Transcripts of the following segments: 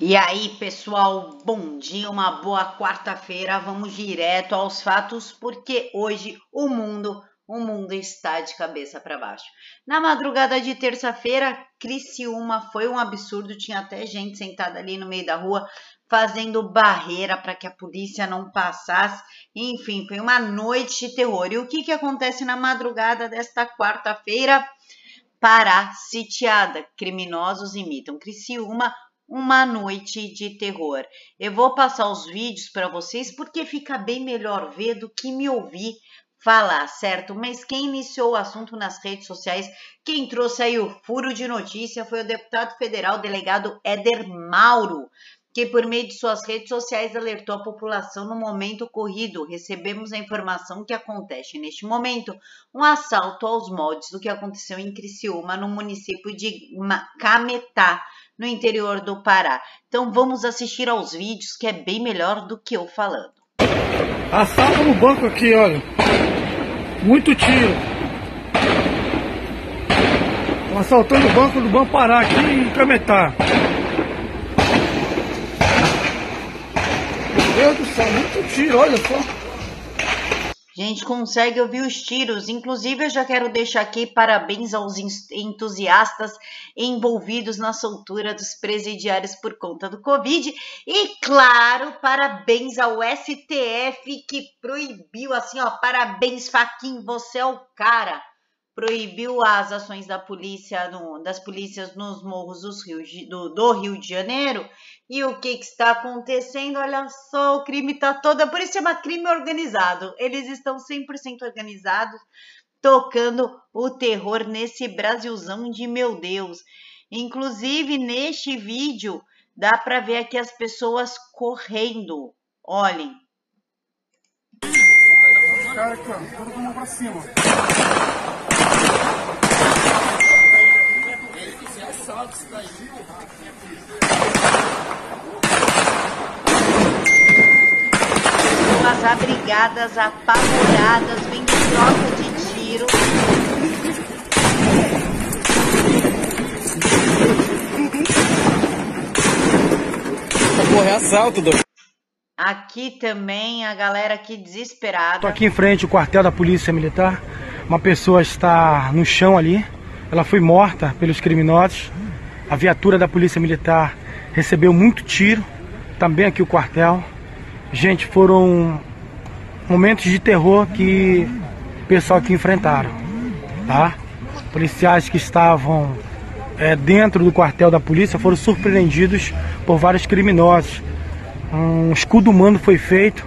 E aí, pessoal, bom dia, uma boa quarta-feira. Vamos direto aos fatos, porque hoje o mundo, o mundo está de cabeça para baixo. Na madrugada de terça-feira, Criciúma foi um absurdo, tinha até gente sentada ali no meio da rua fazendo barreira para que a polícia não passasse. Enfim, foi uma noite de terror. E o que que acontece na madrugada desta quarta-feira? Pará sitiada. Criminosos imitam Criciúma uma noite de terror. Eu vou passar os vídeos para vocês porque fica bem melhor ver do que me ouvir falar, certo? Mas quem iniciou o assunto nas redes sociais, quem trouxe aí o furo de notícia foi o deputado federal delegado Éder Mauro, que por meio de suas redes sociais alertou a população no momento ocorrido. Recebemos a informação que acontece neste momento um assalto aos moldes do que aconteceu em Criciúma, no município de Cametá, no interior do Pará. Então vamos assistir aos vídeos que é bem melhor do que eu falando. Assalto no banco aqui, olha. Muito tiro. Estão assaltando o banco do Banco Pará aqui em Cametá. Deus do céu, muito tiro, olha só gente consegue ouvir os tiros. Inclusive, eu já quero deixar aqui parabéns aos entusiastas envolvidos na soltura dos presidiários por conta do Covid. E, claro, parabéns ao STF que proibiu, assim, ó, parabéns, Faquin, você é o cara proibiu as ações da polícia, no, das polícias nos morros do, do, Rio de Janeiro. E o que, que, está acontecendo? Olha só, o crime está todo. Por isso chama crime organizado. Eles estão 100% organizados, tocando o terror nesse Brasilzão de meu Deus. Inclusive, neste vídeo, dá para ver aqui as pessoas correndo. Olhem. Cara, ó, todo mão pra cima. As abrigadas apavoradas vêm de troca de tiro. Correr assalto, doutor. Aqui também a galera aqui desesperada. Estou aqui em frente ao quartel da Polícia Militar. Uma pessoa está no chão ali. Ela foi morta pelos criminosos. A viatura da Polícia Militar recebeu muito tiro. Também aqui o quartel. Gente, foram momentos de terror que o pessoal aqui enfrentaram. Tá? Policiais que estavam é, dentro do quartel da polícia foram surpreendidos por vários criminosos. Um escudo humano foi feito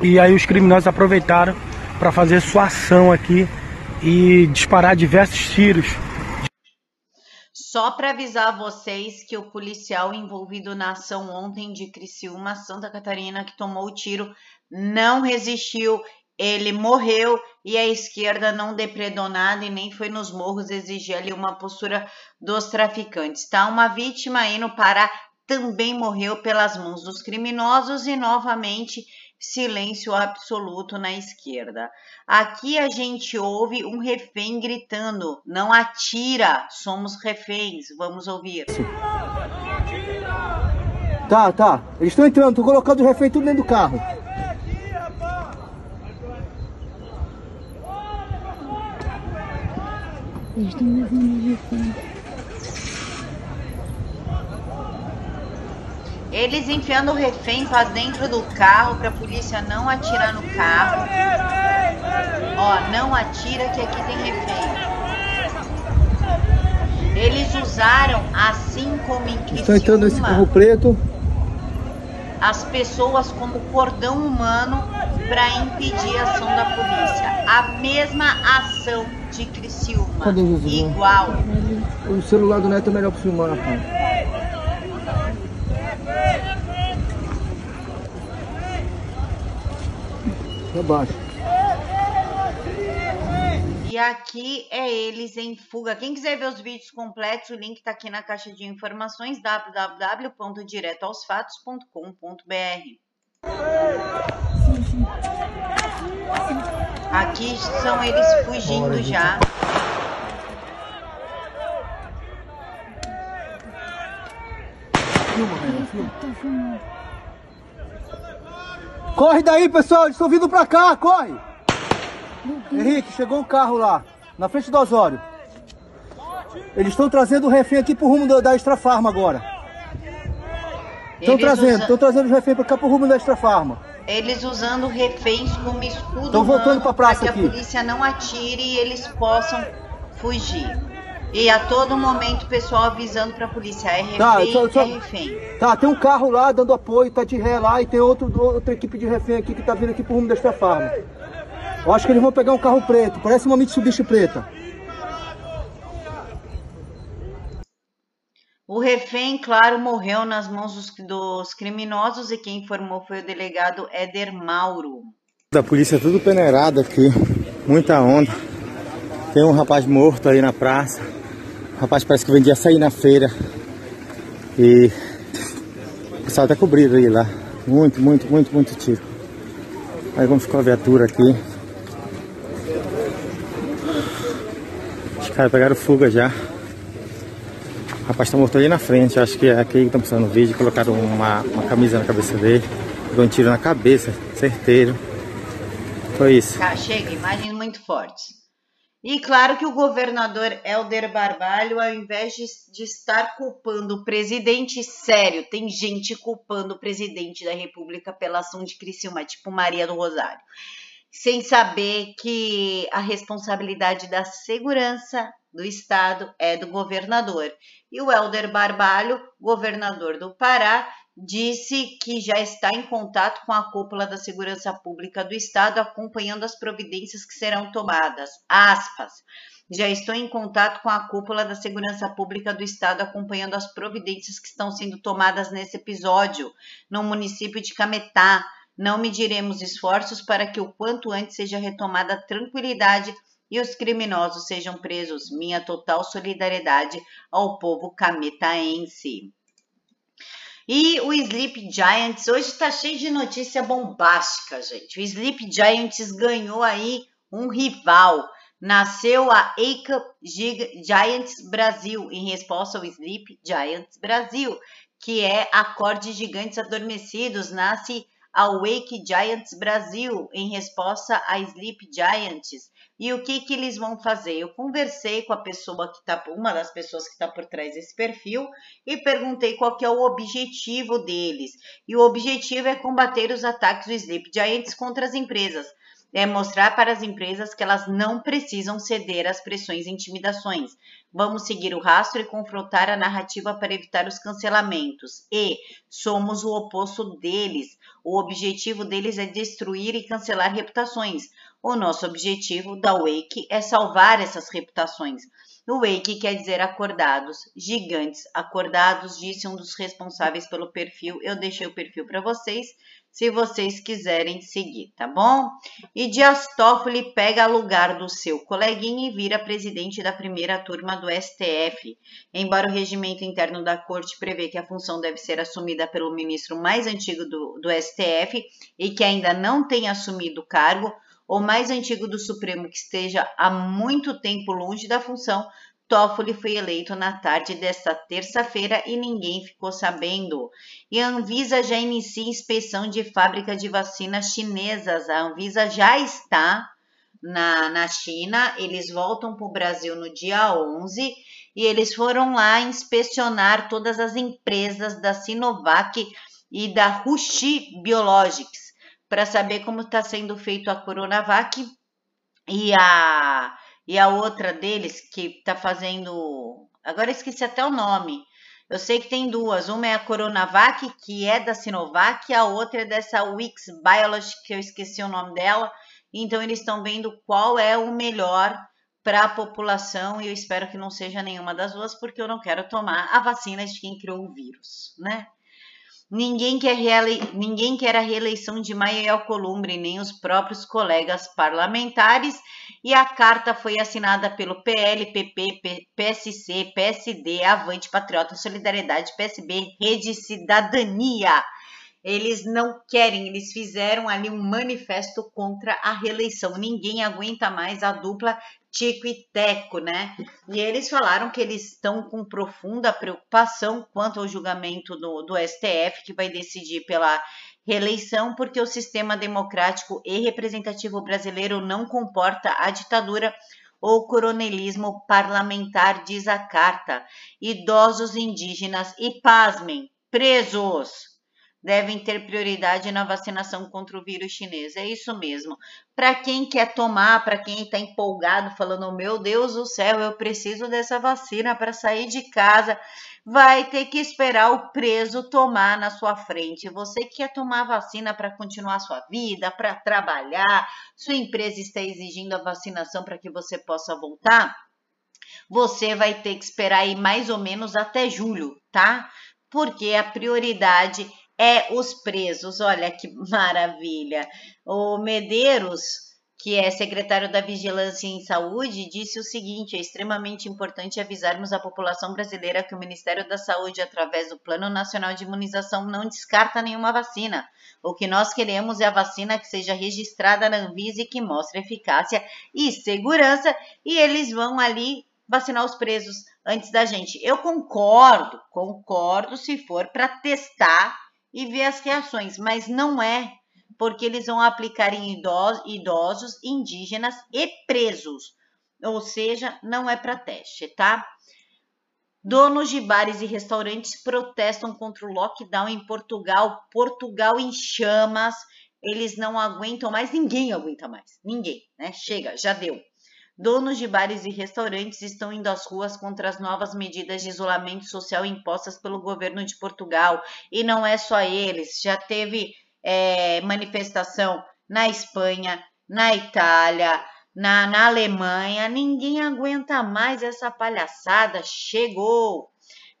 e aí os criminosos aproveitaram para fazer sua ação aqui e disparar diversos tiros. Só para avisar vocês que o policial envolvido na ação ontem de Criciúma, Santa Catarina, que tomou o tiro, não resistiu, ele morreu e a esquerda não depredou nada e nem foi nos morros exigir ali uma postura dos traficantes. Tá uma vítima aí no Pará também morreu pelas mãos dos criminosos e novamente silêncio absoluto na esquerda. Aqui a gente ouve um refém gritando: Não atira, somos reféns. Vamos ouvir. Tá, tá. Eles estão entrando, tô colocando o refém tudo dentro do carro. Eles estão levando o refém. Eles enfiando o refém para dentro do carro para a polícia não atirar no carro. Ó, não atira que aqui tem refém. Eles usaram, assim como em Criciúma, Estão entrando nesse carro preto. as pessoas como cordão humano para impedir a ação da polícia. A mesma ação de Criciúma. Igual. O celular do Neto é melhor para filmar, rapaz. Abaixo. E aqui é eles em fuga. Quem quiser ver os vídeos completos, o link está aqui na caixa de informações www.diretoaosfatos.com.br. Aqui são eles fugindo já. Filma, filma. Corre daí, pessoal, eles estão vindo pra cá, corre! Henrique, chegou um carro lá, na frente do Osório. Eles estão trazendo o refém aqui pro rumo da, da Extra Farma agora. Estão trazendo, estão usa... trazendo os reféns pra cá pro rumo da Extra Farma. Eles usando reféns como escudo Estão voltando pra praça para que aqui. a polícia não atire e eles possam fugir. E a todo momento o pessoal avisando pra polícia, é refém, tá, só, só, é refém. Tá, tem um carro lá dando apoio, tá de ré lá, e tem outro, outra equipe de refém aqui que tá vindo aqui pro rumo desta farma. Eu acho que eles vão pegar um carro preto, parece uma Mitsubishi preta. O refém, claro, morreu nas mãos dos, dos, criminosos e quem informou foi o delegado Éder Mauro. Da polícia tudo peneirado aqui, muita onda. Tem um rapaz morto aí na praça. Rapaz parece que vendia açaí na feira. E o pessoal tá cobrido aí lá. Muito, muito, muito, muito tiro. Aí como ficou a viatura aqui. Os caras pegaram fuga já. O rapaz tá morto ali na frente. Acho que é aqui que estão passando no vídeo. Colocaram uma, uma camisa na cabeça dele. Pegou um tiro na cabeça, certeiro. Foi isso. Tá, chega, imagens muito fortes. E claro que o governador Helder Barbalho, ao invés de, de, estar culpando o presidente, sério, tem gente culpando o presidente da República pela ação de Criciúma, tipo Maria do Rosário, sem saber que a responsabilidade da segurança do Estado é do governador. E o Helder Barbalho, governador do Pará, disse que já está em contato com a cúpula da segurança pública do estado, acompanhando as providências que serão tomadas. Aspas. Já estou em contato com a cúpula da segurança pública do estado, acompanhando as providências que estão sendo tomadas nesse episódio no município de Cametá. Não mediremos esforços para que o quanto antes seja retomada a tranquilidade e os criminosos sejam presos. Minha total solidariedade ao povo cametaense. E o Sleep Giants, hoje está cheio de notícia bombástica, gente. O Sleep Giants ganhou aí um rival. Nasceu a Aka Giants Brasil, em resposta ao Sleep Giants Brasil, que é Acorde Gigantes Adormecidos. Nasce a Wake Giants Brasil, em resposta a Sleep Giants. E o que, que eles vão fazer? Eu conversei com a pessoa que está, uma das pessoas que está por trás desse perfil, e perguntei qual que é o objetivo deles. E o objetivo é combater os ataques do Sleep Giants contra as empresas. É mostrar para as empresas que elas não precisam ceder às pressões e intimidações. Vamos seguir o rastro e confrontar a narrativa para evitar os cancelamentos. E somos o oposto deles. O objetivo deles é destruir e cancelar reputações. O nosso objetivo da Wake é salvar essas reputações. Wake quer dizer acordados, gigantes acordados, disse um dos responsáveis pelo perfil. Eu deixei o perfil para vocês, se vocês quiserem seguir, tá bom? E Dias Toffoli pega lugar do seu coleguinha e vira presidente da primeira turma do STF. Embora o regimento interno da corte prevê que a função deve ser assumida pelo ministro mais antigo do, do STF e que ainda não tenha assumido o cargo, ou mais antigo do Supremo que esteja há muito tempo longe da função, Toffoli foi eleito na tarde desta terça-feira e ninguém ficou sabendo. E a Anvisa já inicia inspeção de fábrica de vacinas chinesas. A Anvisa já está na, na China, eles voltam para o Brasil no dia 11 e eles foram lá inspecionar todas as empresas da Sinovac e da Rushi Biologics para saber como está sendo feito a Coronavac e a, e a outra deles que está fazendo. Agora esqueci até o nome. Eu sei que tem duas. Uma é a Coronavac, que é da Sinovac, e a outra é dessa Wix Biology, que eu esqueci o nome dela. Então, eles estão vendo qual é o melhor para a população e eu espero que não seja nenhuma das duas, porque eu não quero tomar a vacina de quem criou o vírus, né? Ninguém quer. Ninguém quer a reeleição de Maia Alcolumbre, nem os próprios colegas parlamentares, e a carta foi assinada pelo PL, PP, PSC, PSD, Avante, Patriota, Solidariedade, PSB, Rede Cidadania. Eles não querem, eles fizeram ali um manifesto contra a reeleição. Ninguém aguenta mais a dupla tico e teco, né? E eles falaram que eles estão com profunda preocupação quanto ao julgamento do, do STF, que vai decidir pela reeleição, porque o sistema democrático e representativo brasileiro não comporta a ditadura ou coronelismo parlamentar, diz a carta. Idosos indígenas e, pasmem, presos devem ter prioridade na vacinação contra o vírus chinês. É isso mesmo. Para quem quer tomar, para quem está empolgado, falando: meu Deus do céu, eu preciso dessa vacina para sair de casa, vai ter que esperar o preso tomar na sua frente. Você quer tomar vacina para continuar sua vida, para trabalhar, sua empresa está exigindo a vacinação para que você possa voltar? Você vai ter que esperar aí mais ou menos até julho, tá? Porque a prioridade é os presos. Olha que maravilha. O Medeiros, que é secretário da Vigilância em Saúde, disse o seguinte: é extremamente importante avisarmos a população brasileira que o Ministério da Saúde, através do Plano Nacional de Imunização, não descarta nenhuma vacina. O que nós queremos é a vacina que seja registrada na Anvisa e que mostre eficácia e segurança, e eles vão ali vacinar os presos antes da gente. Eu concordo, concordo se for para testar e ver as reações, mas não é porque eles vão aplicar em idosos, indígenas e presos. Ou seja, não é para teste, tá? Donos de bares e restaurantes protestam contra o lockdown em Portugal. Portugal em chamas. Eles não aguentam mais, ninguém aguenta mais. Ninguém, né? Chega, já deu. Donos de bares e restaurantes estão indo às ruas contra as novas medidas de isolamento social impostas pelo governo de Portugal. E não é só eles, já teve é, manifestação na Espanha, na Itália, na, na Alemanha. Ninguém aguenta mais essa palhaçada. Chegou!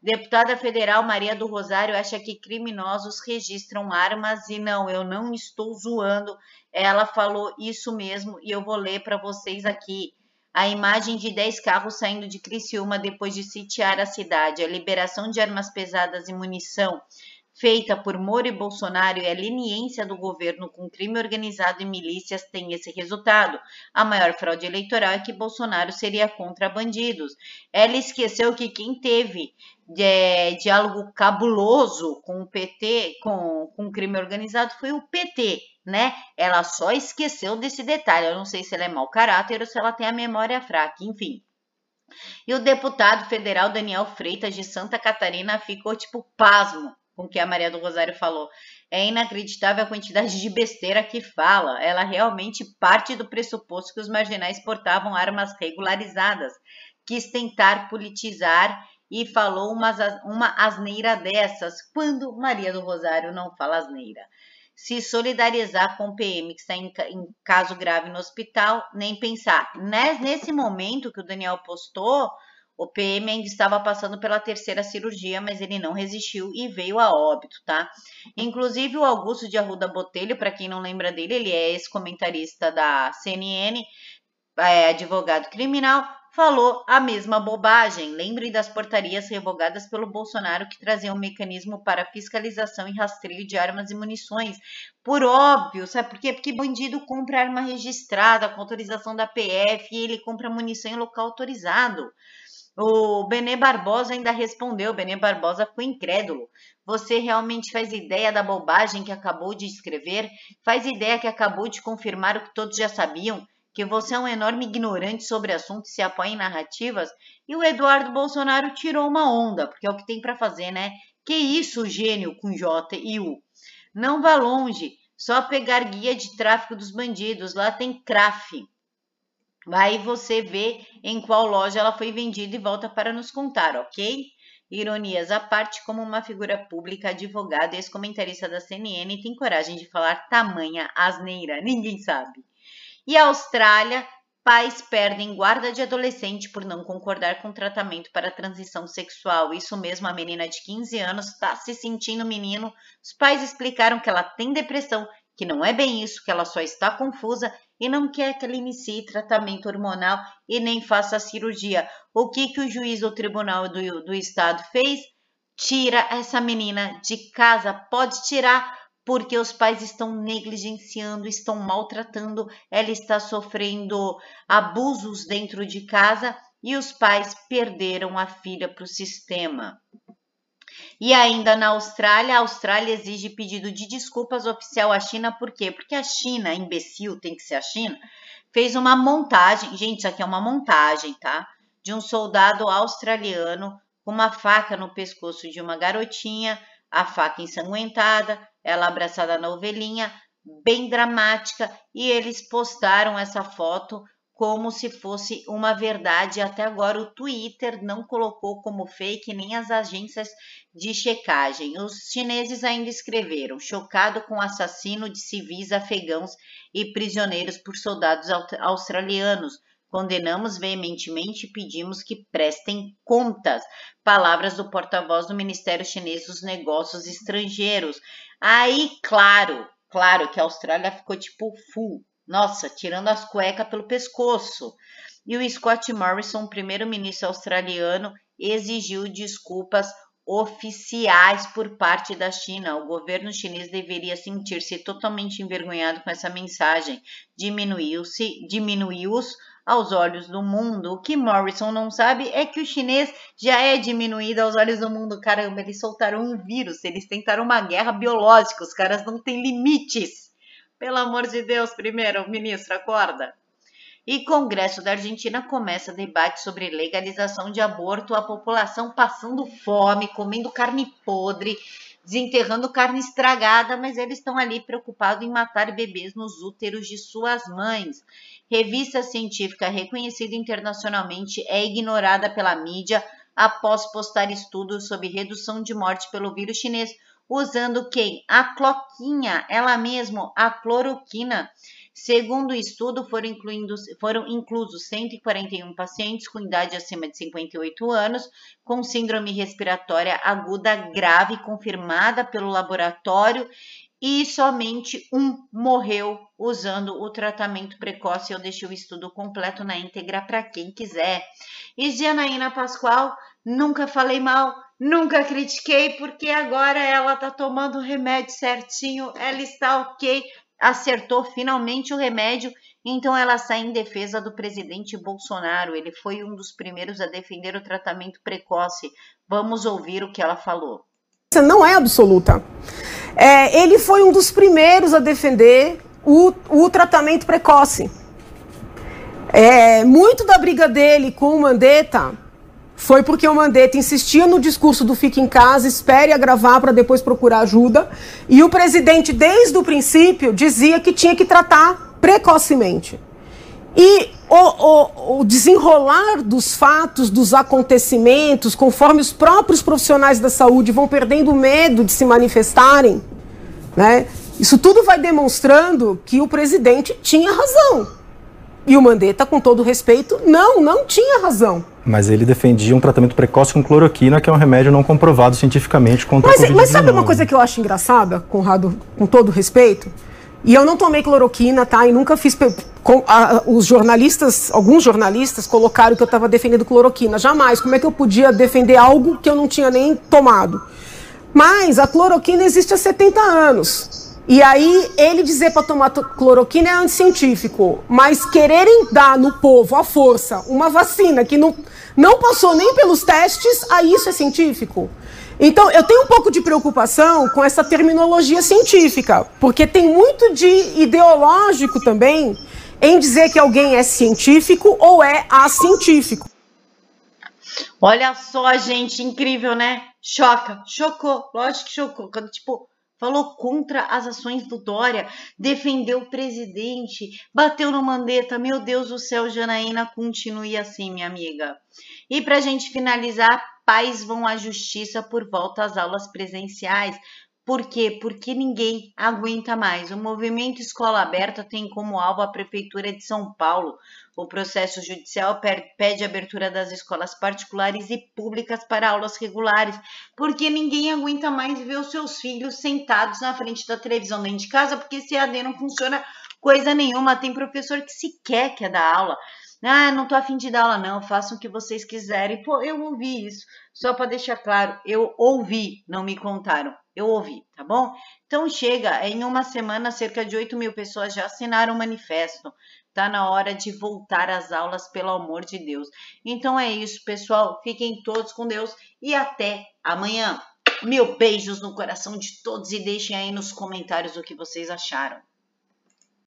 Deputada federal Maria do Rosário acha que criminosos registram armas e não, eu não estou zoando. Ela falou isso mesmo e eu vou ler para vocês aqui. A imagem de 10 carros saindo de Criciúma depois de sitiar a cidade, a liberação de armas pesadas e munição feita por Moro e Bolsonaro e a leniência do governo com crime organizado e milícias tem esse resultado. A maior fraude eleitoral é que Bolsonaro seria contra bandidos. Ela esqueceu que quem teve é, diálogo cabuloso com o PT, com, o crime organizado, foi o PT né? Ela só esqueceu desse detalhe. Eu não sei se ela é mau caráter ou se ela tem a memória fraca, enfim. E o deputado federal Daniel Freitas de Santa Catarina ficou tipo pasmo o que a Maria do Rosário falou. É inacreditável a quantidade de besteira que fala. Ela realmente parte do pressuposto que os marginais portavam armas regularizadas. Quis tentar politizar e falou uma, uma asneira dessas, quando Maria do Rosário não fala asneira se solidarizar com o PM que está em, em caso grave no hospital, nem pensar. Nesse momento que o Daniel postou, o PM ainda estava passando pela terceira cirurgia, mas ele não resistiu e veio a óbito, tá? Inclusive o Augusto de Arruda Botelho, para quem não lembra dele, ele é ex-comentarista da CNN, é advogado criminal, falou a mesma bobagem. Lembre das portarias revogadas pelo Bolsonaro que traziam um mecanismo para fiscalização e rastreio de armas e munições. Por óbvio, sabe por quê? Porque bandido compra arma registrada com autorização da PF e ele compra munição em local autorizado. O Benê Barbosa ainda respondeu, Benê Barbosa ficou incrédulo. Você realmente faz ideia da bobagem que acabou de escrever? Faz ideia que acabou de confirmar o que todos já sabiam? que você é um enorme ignorante sobre assuntos e se apoia em narrativas, e o Eduardo Bolsonaro tirou uma onda, porque é o que tem para fazer, né? Que isso, gênio com J e U. Não vá longe, só pegar guia de tráfico dos bandidos, lá tem CRAF. Aí você vê em qual loja ela foi vendida e volta para nos contar, ok? Ironias à parte, como uma figura pública, advogado e ex-comentarista da CNN tem coragem de falar tamanha asneira? Ninguém sabe. E a Austrália, pais perdem guarda de adolescente por não concordar com tratamento para transição sexual. Isso mesmo, a menina de 15 anos está se sentindo menino. Os pais explicaram que ela tem depressão, que não é bem isso, que ela só está confusa e não quer que ela inicie tratamento hormonal e nem faça cirurgia. O que, que o juiz do tribunal do, do estado fez? Tira essa menina de casa, pode tirar porque os pais estão negligenciando, estão maltratando, ela está sofrendo abusos dentro de casa e os pais perderam a filha para o sistema. E ainda na Austrália, a Austrália exige pedido de desculpas oficial à China, por quê? Porque a China, imbecil, tem que ser a China, fez uma montagem, gente, isso aqui é uma montagem, tá? De um soldado australiano com uma faca no pescoço de uma garotinha, a faca ensanguentada, ela abraçada na ovelhinha, bem dramática, e eles postaram essa foto como se fosse uma verdade. Até agora o Twitter não colocou como fake nem as agências de checagem. Os chineses ainda escreveram: chocado com o assassino de civis afegãos e prisioneiros por soldados australianos. Condenamos veementemente e pedimos que prestem contas. Palavras do porta-voz do Ministério Chinês dos Negócios Estrangeiros. Aí, claro, claro que a Austrália ficou tipo full. Nossa, tirando as cuecas pelo pescoço. E o Scott Morrison, primeiro-ministro australiano, exigiu desculpas oficiais por parte da China. O governo chinês deveria sentir-se totalmente envergonhado com essa mensagem. Diminuiu-se, diminuiu-os aos olhos do mundo. O que Morrison não sabe é que o chinês já é diminuído aos olhos do mundo. Caramba, eles soltaram um vírus, eles tentaram uma guerra biológica, os caras não têm limites. Pelo amor de Deus, primeiro, ministro, acorda. E Congresso da Argentina começa debate sobre legalização de aborto, a população passando fome, comendo carne podre, desenterrando carne estragada, mas eles estão ali preocupados em matar bebês nos úteros de suas mães. Revista científica reconhecida internacionalmente é ignorada pela mídia após postar estudos sobre redução de morte pelo vírus chinês, usando quem? A cloquinha, ela mesma, a cloroquina. Segundo o estudo, foram, foram inclusos 141 pacientes com idade acima de 58 anos, com síndrome respiratória aguda grave confirmada pelo laboratório e somente um morreu usando o tratamento precoce. Eu deixei o estudo completo na íntegra para quem quiser. E Janaína Pascoal, nunca falei mal, nunca critiquei, porque agora ela tá tomando o remédio certinho, ela está ok, acertou finalmente o remédio, então ela sai em defesa do presidente Bolsonaro. Ele foi um dos primeiros a defender o tratamento precoce. Vamos ouvir o que ela falou. Não é absoluta. É, ele foi um dos primeiros a defender o, o tratamento precoce. É, muito da briga dele com o Mandetta foi porque o Mandetta insistia no discurso do fique em casa, espere agravar para depois procurar ajuda. E o presidente, desde o princípio, dizia que tinha que tratar precocemente. E o, o, o, desenrolar dos fatos, dos acontecimentos, conforme os próprios profissionais da saúde vão perdendo medo de se manifestarem, né? isso tudo vai demonstrando que o presidente tinha razão. E o Mandetta, com todo respeito, não, não tinha razão. Mas ele defendia um tratamento precoce com cloroquina, que é um remédio não comprovado cientificamente contra mas, a Covid-19. Mas sabe uma coisa que eu acho engraçada, Conrado, com todo respeito? E eu não tomei cloroquina, tá? E nunca fiz. Com, a, os jornalistas, alguns jornalistas colocaram que eu estava defendendo cloroquina. Jamais. Como é que eu podia defender algo que eu não tinha nem tomado? Mas a cloroquina existe há 70 anos. E aí, ele dizer para tomar cloroquina é anticientífico, mas quererem dar no povo, à força, uma vacina que não, não passou nem pelos testes, aí isso é científico. Então, eu tenho um pouco de preocupação com essa terminologia científica, porque tem muito de ideológico também em dizer que alguém é científico ou é acientífico. Olha só, gente, incrível, né? Choca, chocou, lógico que chocou. Quando, tipo, falou contra as ações do Dória, defendeu o presidente, bateu no Mandetta. Meu Deus do céu, Janaína, continue assim, minha amiga. E para a gente finalizar, pais vão à justiça por volta às aulas presenciais. Por quê? Porque ninguém aguenta mais. O movimento Escola Aberta tem como alvo a Prefeitura de São Paulo. O processo judicial pede abertura das escolas particulares e públicas para aulas regulares, porque ninguém aguenta mais ver os seus filhos sentados na frente da televisão dentro de casa, porque esse AD não funciona coisa nenhuma. Tem professor que sequer quer dar aula. Ah, não tô afim de dar aula, não. Façam o que vocês quiserem. Pô, eu ouvi isso. Só para deixar claro, eu ouvi, não me contaram. eu ouvi, tá bom? Então chega, em uma semana, cerca de 8 mil pessoas já assinaram o manifesto. Tá na hora de voltar às aulas, pelo amor de Deus. Então é isso, pessoal. Fiquem todos com Deus e até amanhã. Mil beijos no coração de todos e deixem aí nos comentários o que vocês acharam.